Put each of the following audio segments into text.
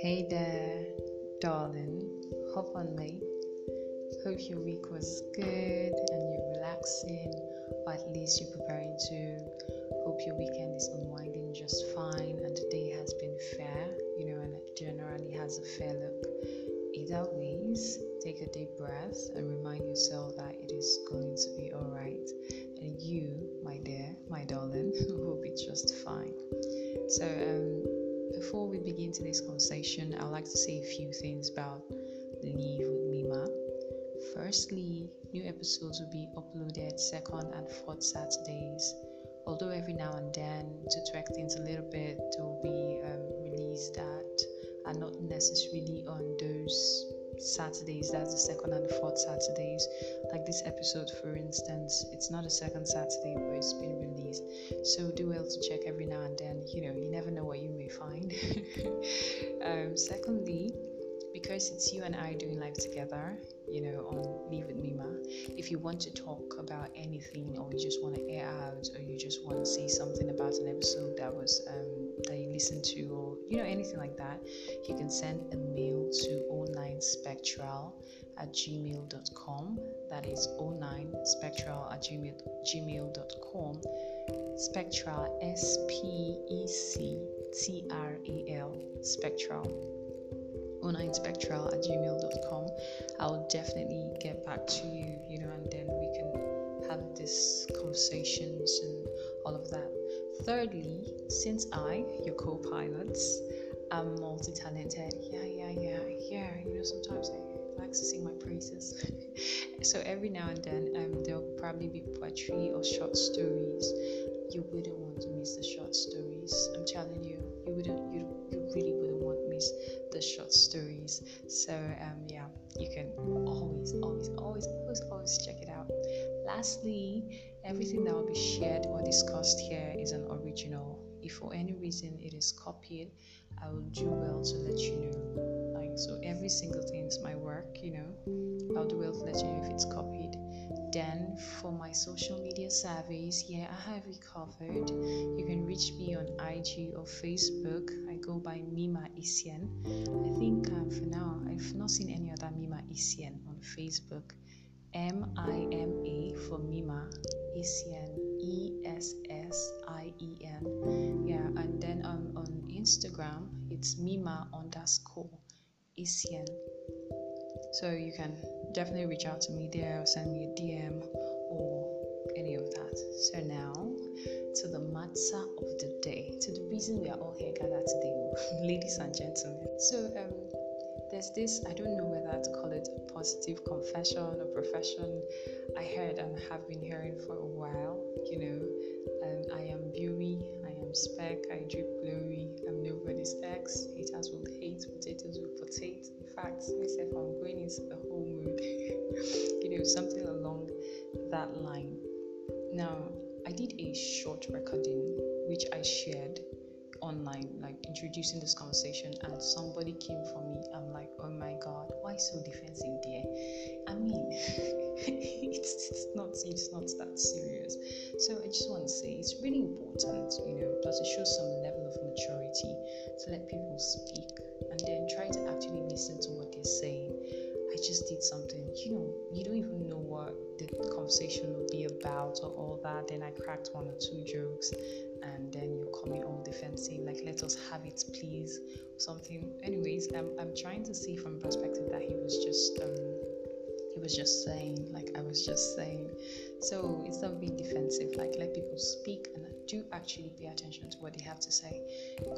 Hey there, darling. Hop on, mate. Hope your week was good and you're relaxing, or at least you're preparing to. Hope your weekend is unwinding just fine and the day has been fair, you know, and generally has a fair look. Either ways, take a deep breath and remind yourself that it is going to be alright. And you, my dear, my darling, will be just fine. So, um, before we begin today's conversation, I'd like to say a few things about Live with Mima. Firstly, new episodes will be uploaded second and fourth Saturdays. Although every now and then, to track things a little bit, there will be um, released that are not necessarily on those Saturdays, that's the second and the fourth Saturdays. Like this episode, for instance, it's not a second Saturday, but it's been released. So do well to check every now and then. You know, you never know what you may find. um, secondly, because it's you and I doing life together, you know, on Live with Mima, if you want to talk about anything or you just want to air out or you just want to say something about an episode that was um, that you listened to or you know anything like that, you can send a mail to 09spectral at gmail.com. That is 09spectral at gmail, gmail.com. Spectral, S P E C T R A L, Spectral. 09spectral at gmail.com. I will definitely get back to you, you know, and then we can have these conversations and all of that. Thirdly, since I, your co pilots, am multi talented, yeah, yeah, yeah, yeah, you know, sometimes I like to sing my praises. so every now and then, um, there'll probably be poetry or short stories. You wouldn't want to miss the short stories. I'm telling you, you wouldn't, you, you really wouldn't want to miss the short stories. So um, yeah, you can always, always, always, always, always check it out. Lastly, everything that will be shared or discussed here is an original. If for any reason it is copied, I will do well to let you know. Like so, every single thing is my work. You know, I'll do well to let you know if it's copied. Then for my social media surveys, yeah, I have it covered. You can reach me on IG or Facebook. I go by Mima Essien. I think uh, for now I've not seen any other Mima Essien on Facebook. M I M A for Mima Essien E S S I E N. Yeah, and then um, on Instagram it's Mima underscore Essien. So you can definitely reach out to me there or send me a DM or any of that. So now to the matter of the day, to the reason we are all here gathered today, ladies and gentlemen. So um there's this I don't know whether to call it a positive confession or profession I heard and have been hearing for a while. You know, um, I am beauty, I am spec, I drip glory, Nobody's ex. Haters will hate, potatoes will potato. In fact, myself, I'm going into the whole mood. you know, something along that line. Now, I did a short recording which I shared online, like introducing this conversation, and somebody came for me. I'm like, oh my god, why so defensive, dear? I mean, it's, it's not it's not that serious. So I just want to say it's really important, you know, because it shows some level of maturity to let people speak and then try to actually listen to what they're saying. I just did something, you know, you don't even know what the conversation will be about or all that. Then I cracked one or two jokes, and then you're coming all defensive, like, let us have it, please, or something. Anyways, I'm, I'm trying to see from perspective that he was just, um, he was just saying, like, I was just saying. So instead of being defensive, like, let people speak and do actually pay attention to what they have to say.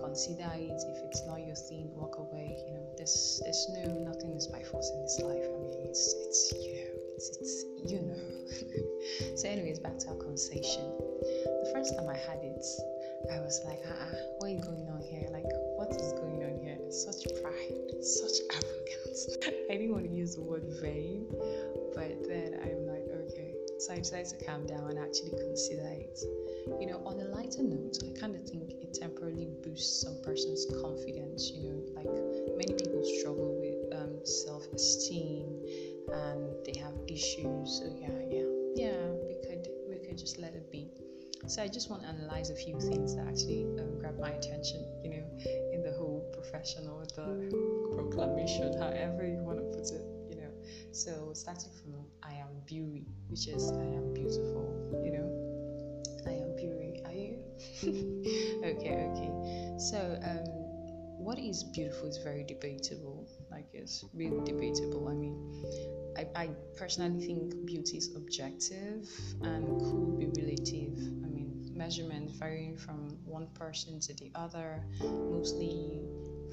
Consider it. If it's not your thing, walk away. You know, there's there's no nothing is by force in this life. I mean, it's it's you know, it's it's you know. so, anyways, back to our conversation. The first time I had it, I was like, ah, uh-uh, what is going on here? Like, what is going on? Such pride, such arrogance. I didn't want to use the word vain, but then I'm like, okay. So I decided to calm down and actually consider it. You know, on a lighter note, I kind of think it temporarily boosts some person's confidence. You know, like many people struggle with um, self-esteem and they have issues. So yeah, yeah, yeah. We could we could just let it be. So I just want to analyze a few things that actually um, grab my attention, you know, in the professional, the proclamation, however you want to put it, you know. So starting from I am beauty, which is I am beautiful, you know. I am beauty. Are you? okay, okay. So um, what is beautiful is very debatable. Like it's really debatable. I mean, I, I personally think beauty is objective and could be relative. I mean, measurement varying from one person to the other, mostly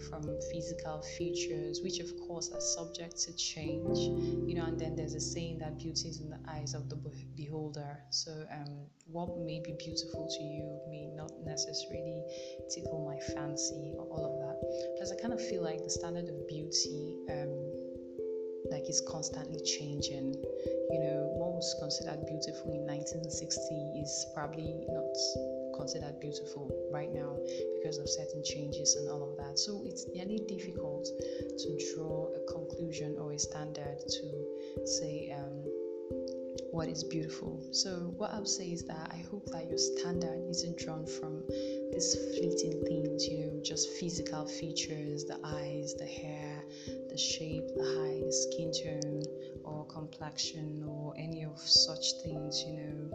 from physical features, which of course are subject to change. You know, and then there's a saying that beauty is in the eyes of the beholder. So, um, what may be beautiful to you may not necessarily tickle my fancy or all of that. Because I kind of feel like the standard of beauty. Um, like it's constantly changing. You know, what was considered beautiful in 1960 is probably not considered beautiful right now because of certain changes and all of that. So it's really difficult to draw a conclusion or a standard to say um, what is beautiful. So what I'll say is that I hope that your standard isn't drawn from these fleeting things, you know, just physical features, the eyes, the hair, the shape, the height, the skin tone, or complexion, or any of such things, you know.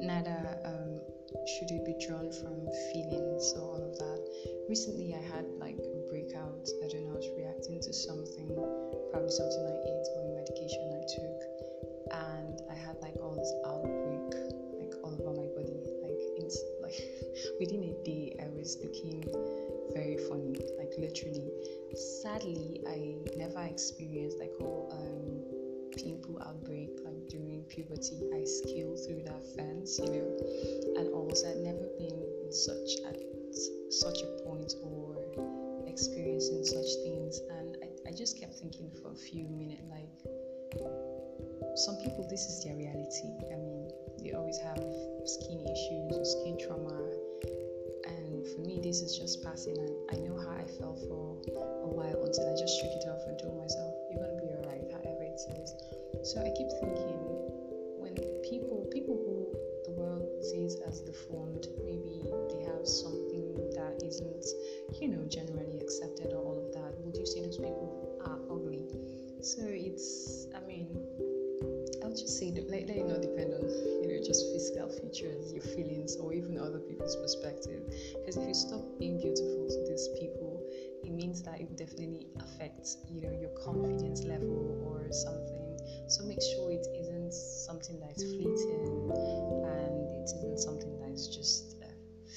Neither um, should it be drawn from feelings or all of that. Recently, I had like a breakout. I don't know, I was reacting to something, probably something I experienced like all um, pimple outbreak like during puberty i scaled through that fence you know? And also i'd never been in such at such a point or experiencing such things and I, I just kept thinking for a few minutes like some people this is their reality. I mean they always have skin issues or skin trauma and for me this is just passing and i know how i felt for a while until I just shook it off and told myself, you're gonna be alright, however it is. So I keep thinking when people people who the world sees as deformed, maybe they have something that isn't, you know, generally accepted or all of that, would you say those people are ugly? So it's I mean I'll just say that let, let it not depend on you know just physical features, your feelings, or even other people's perspective. Because if you stop being beautiful to these people, it means that it will definitely affect you know your confidence level or something. So make sure it isn't something that is fleeting and it isn't something that is just uh,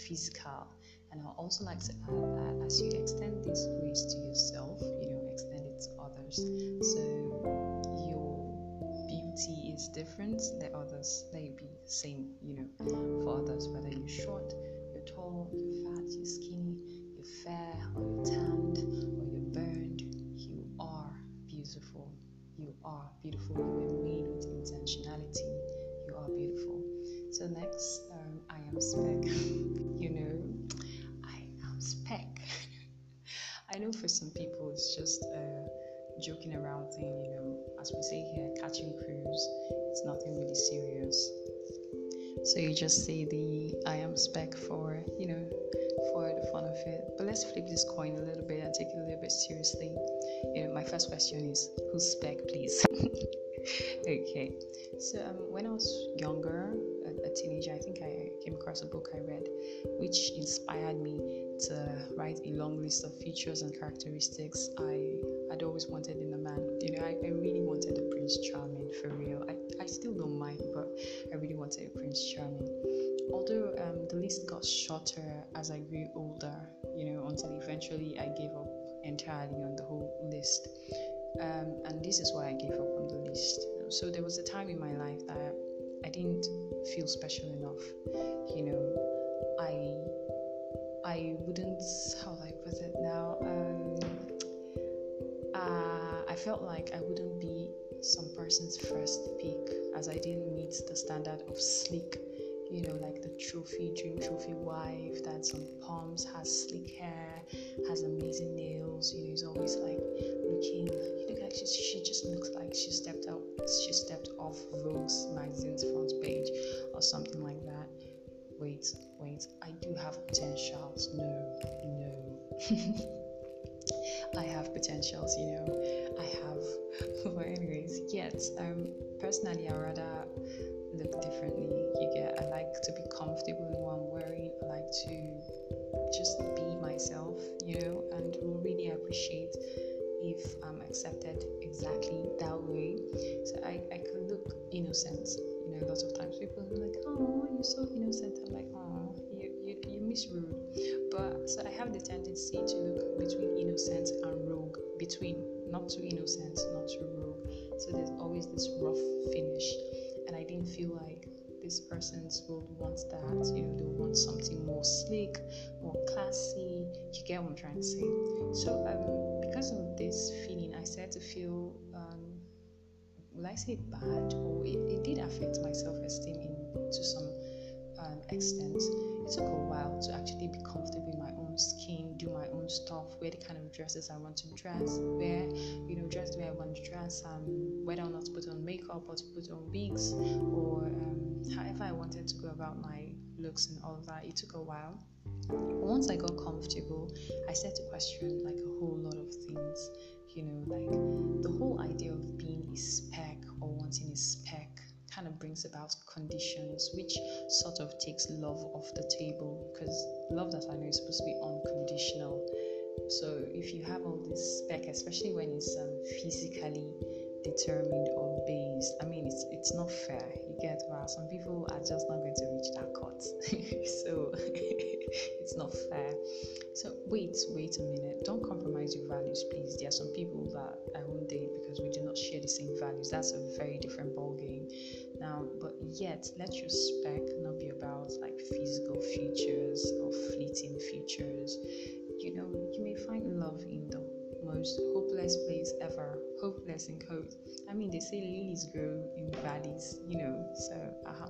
physical. And i'd also like to add that as you extend this grace to yourself you know extend it to others. So your beauty is different the others. They be the same you know for others whether you're short you're tall you're fat you're skinny fair or you're tanned or you're burned, you are beautiful. You are beautiful. You were made with intentionality. You are beautiful. So next, um, I am spec. you know, I am spec. I know for some people it's just a joking around thing. You know, as we say here, catching cruise. It's nothing really serious. So you just say the I am spec for you know for the fun of it. But let's flip this coin a little bit and take it a little bit seriously. You know, my first question is who's spec, please? okay. So um, when I was younger, a, a teenager, I think I came across a book I read which inspired me to write a long list of features and characteristics I had always wanted in a man. You know, I, I really wanted a Prince Charming for real. I, I still don't mind, but I really wanted a Prince Charming although um, the list got shorter as I grew older, you know, until eventually I gave up entirely on the whole list. Um, and this is why I gave up on the list. So there was a time in my life that I didn't feel special enough. You know, I I wouldn't how I put it now. Um, uh, I felt like I wouldn't be some person's first pick as I didn't meet the standard of sleek you know, like the trophy, dream trophy wife that's on palms, has sleek hair, has amazing nails, you know, is always like looking, you look like she, she just looks like she stepped out, she stepped off Vogue's magazine's front page or something like that. wait, wait, I do have potentials. No, no. I have potentials, you know. I have, but anyways, yet, um, personally, I rather differently. You get, I like to be comfortable in what I'm wearing. I like to just be myself, you know, and will really appreciate if I'm accepted exactly that way. So I, I could look innocent. You know, lots of times people are like, oh, you're so innocent. I'm like, oh, you, you, you miss rude. But so I have the tendency to look between innocent and rogue, between not too innocent, not too rogue. So there's always this rough finish. And I didn't feel like this person's would want that. You know, they want something more sleek, more classy. You get what I'm trying to say. So um, because of this feeling, I started to feel. Um, will I say bad or it, it did affect my self-esteem to some um, extent. It took a while to actually be comfortable in my own skin, do my own stuff, wear the kind of dresses I want to dress, wear, you know, dress the way I want to dress, um, whether or not to put on makeup or to put on wigs or um, however I wanted to go about my looks and all of that. It took a while. Once I got comfortable, I started to question like a whole lot of things. You know, like the whole idea of being a spec or wanting a spec kind of brings about conditions which sort of takes love off the table because love that I know is supposed to be unconditional. So if you have all this spec, especially when it's um, physically determined or based, I mean it's it's not fair. You get well, some people are just not going to reach that cut. so it's not fair. So wait, wait a minute. Don't compromise your values, please. There are some people that I won't date because we do not share the same values. That's a very different ball game. Now, but yet, let your spec not be about like physical features or fleeting features. You know, you may find love in the most hopeless place ever. Hopeless in quotes. I mean, they say lilies grow in valleys, you know. So, uh-huh.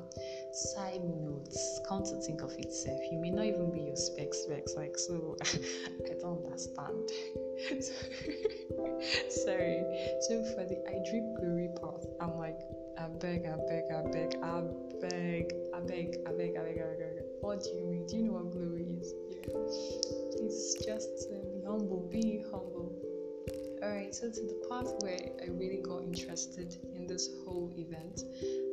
Side notes, come to think of itself, you may not even be your spec specs. Like, so I don't understand. Sorry. So for the I drip glory part, I'm like, I beg, I beg, I beg, I beg, I beg, I beg, I beg, I beg. What do you mean? Do you know what glory is? Yeah. So to the part where I really got interested in this whole event,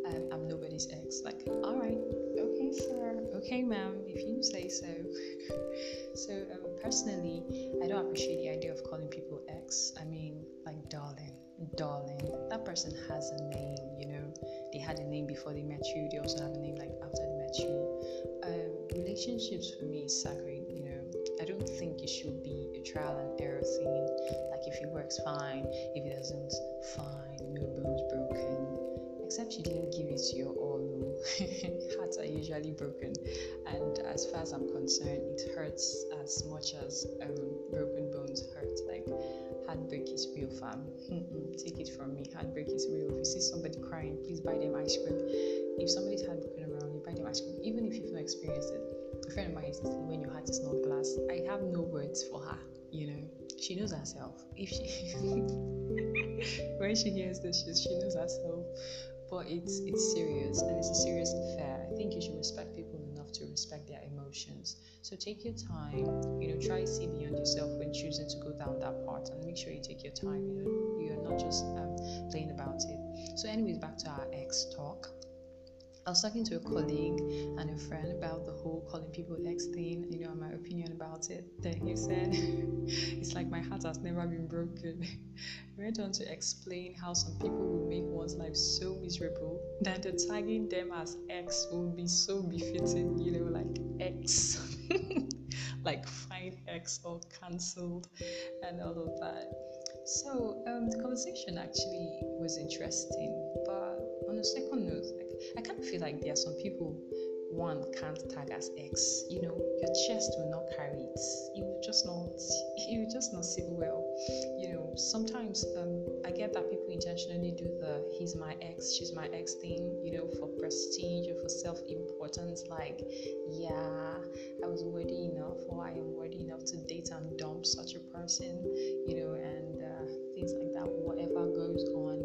um, I'm nobody's ex. Like, alright, okay, sir, okay, ma'am, if you say so. so, um, personally, I don't appreciate the idea of calling people ex. I mean, like, darling darling. That person has a name, you know. They had a name before they met you, they also have a name like after they met you. Um, relationships for me is sacred, you know. I don't think it should be a trial and error thing. If it works, fine. If it doesn't, fine. No bones broken. Except you didn't give it to your all. Hearts are usually broken, and as far as I'm concerned, it hurts as much as um, broken bones hurt. Like heartbreak is real, fam. Take it from me. Heartbreak is real. If you see somebody crying, please buy them ice cream. If somebody's heartbroken around you, buy them ice cream. Even if you've not experienced it. A friend of mine used when your heart is not glass, I have no words for her, you know. She knows herself. If she when she hears this, she, she knows herself. But it's it's serious and it's a serious affair. I think you should respect people enough to respect their emotions. So take your time, you know, try to see beyond yourself when choosing to go down that part and make sure you take your time, you know, you're not just um, playing about it. So, anyways, back to our ex talk. I was talking to a colleague and a friend about the whole calling people ex thing, you know, my opinion about it. Then he said, It's like my heart has never been broken. went on to explain how some people will make one's life so miserable that the tagging them as ex will be so befitting, you know, like ex, like fine ex or cancelled and all of that. So um, the conversation actually was interesting, on a second note, like I kind of feel like there are some people one can't tag as X. You know, your chest will not carry it. It will just not. It will just not sit well. You know, sometimes um, I get that people intentionally do the "he's my ex, she's my ex" thing. You know, for prestige or for self-importance. Like, yeah, I was worthy enough, or I am worthy enough to date and dump such a person. You know, and uh, things like that. Whatever goes on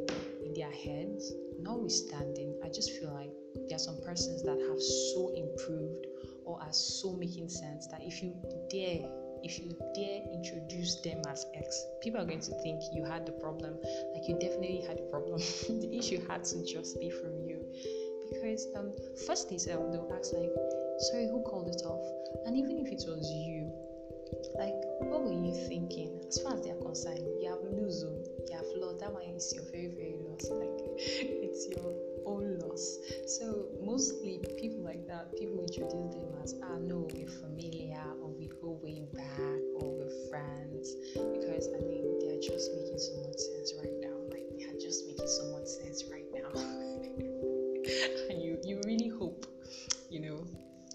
heads notwithstanding, I just feel like there are some persons that have so improved or are so making sense that if you dare if you dare introduce them as X, people are going to think you had the problem. Like you definitely had the problem. the issue had to just be from you. Because um first they said they'll ask like, sorry, who called it off? And even if it was you, like what were you thinking? As far as they are concerned, you have lose, oh, you have lost. That one is your very, very loss. Like it's your own loss. So mostly people like that, people introduce them as ah no, we're familiar or we go way back or we're friends because I mean they are just making so much sense right now. Like they are just making so much sense right now. and you you really hope, you know.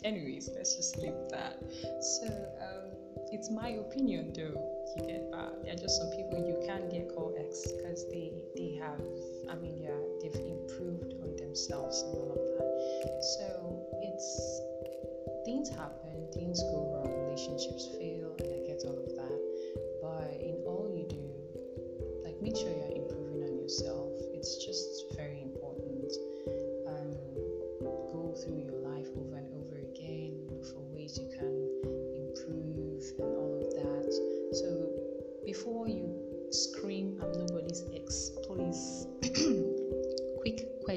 Anyways, let's just leave that. So um it's my opinion though you get there are just some people you can't get called ex because they they have i mean yeah they've improved on themselves and all of that. So it's things happen things go wrong relationships fail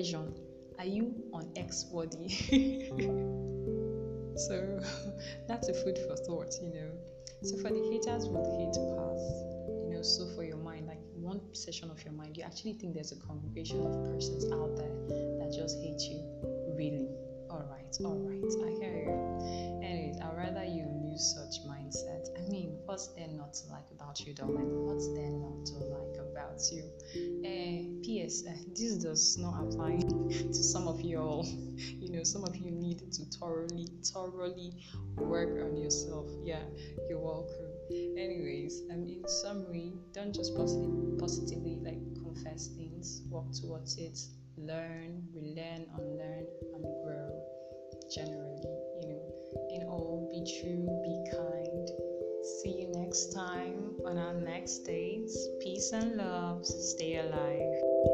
question are you on X worthy? So that's a food for thought you know. So for the haters will hate pass you know so for your mind like one session of your mind you actually think there's a congregation of persons out there that just hate you? Really? All right all right i hear you. Anyways i'd rather you lose such mindset. I mean what's there not to like about you darling what's there not to like about you. Uh, ps uh, this does not apply to some of you all. you know some of you need to thoroughly thoroughly work on yourself. Yeah you're welcome. Anyways um in summary don't just positive, positively like confess things. Work towards it. Learn relearn unlearn and grow generally you know. In all be true be kind. See next time. On our next dates peace and love. Stay alive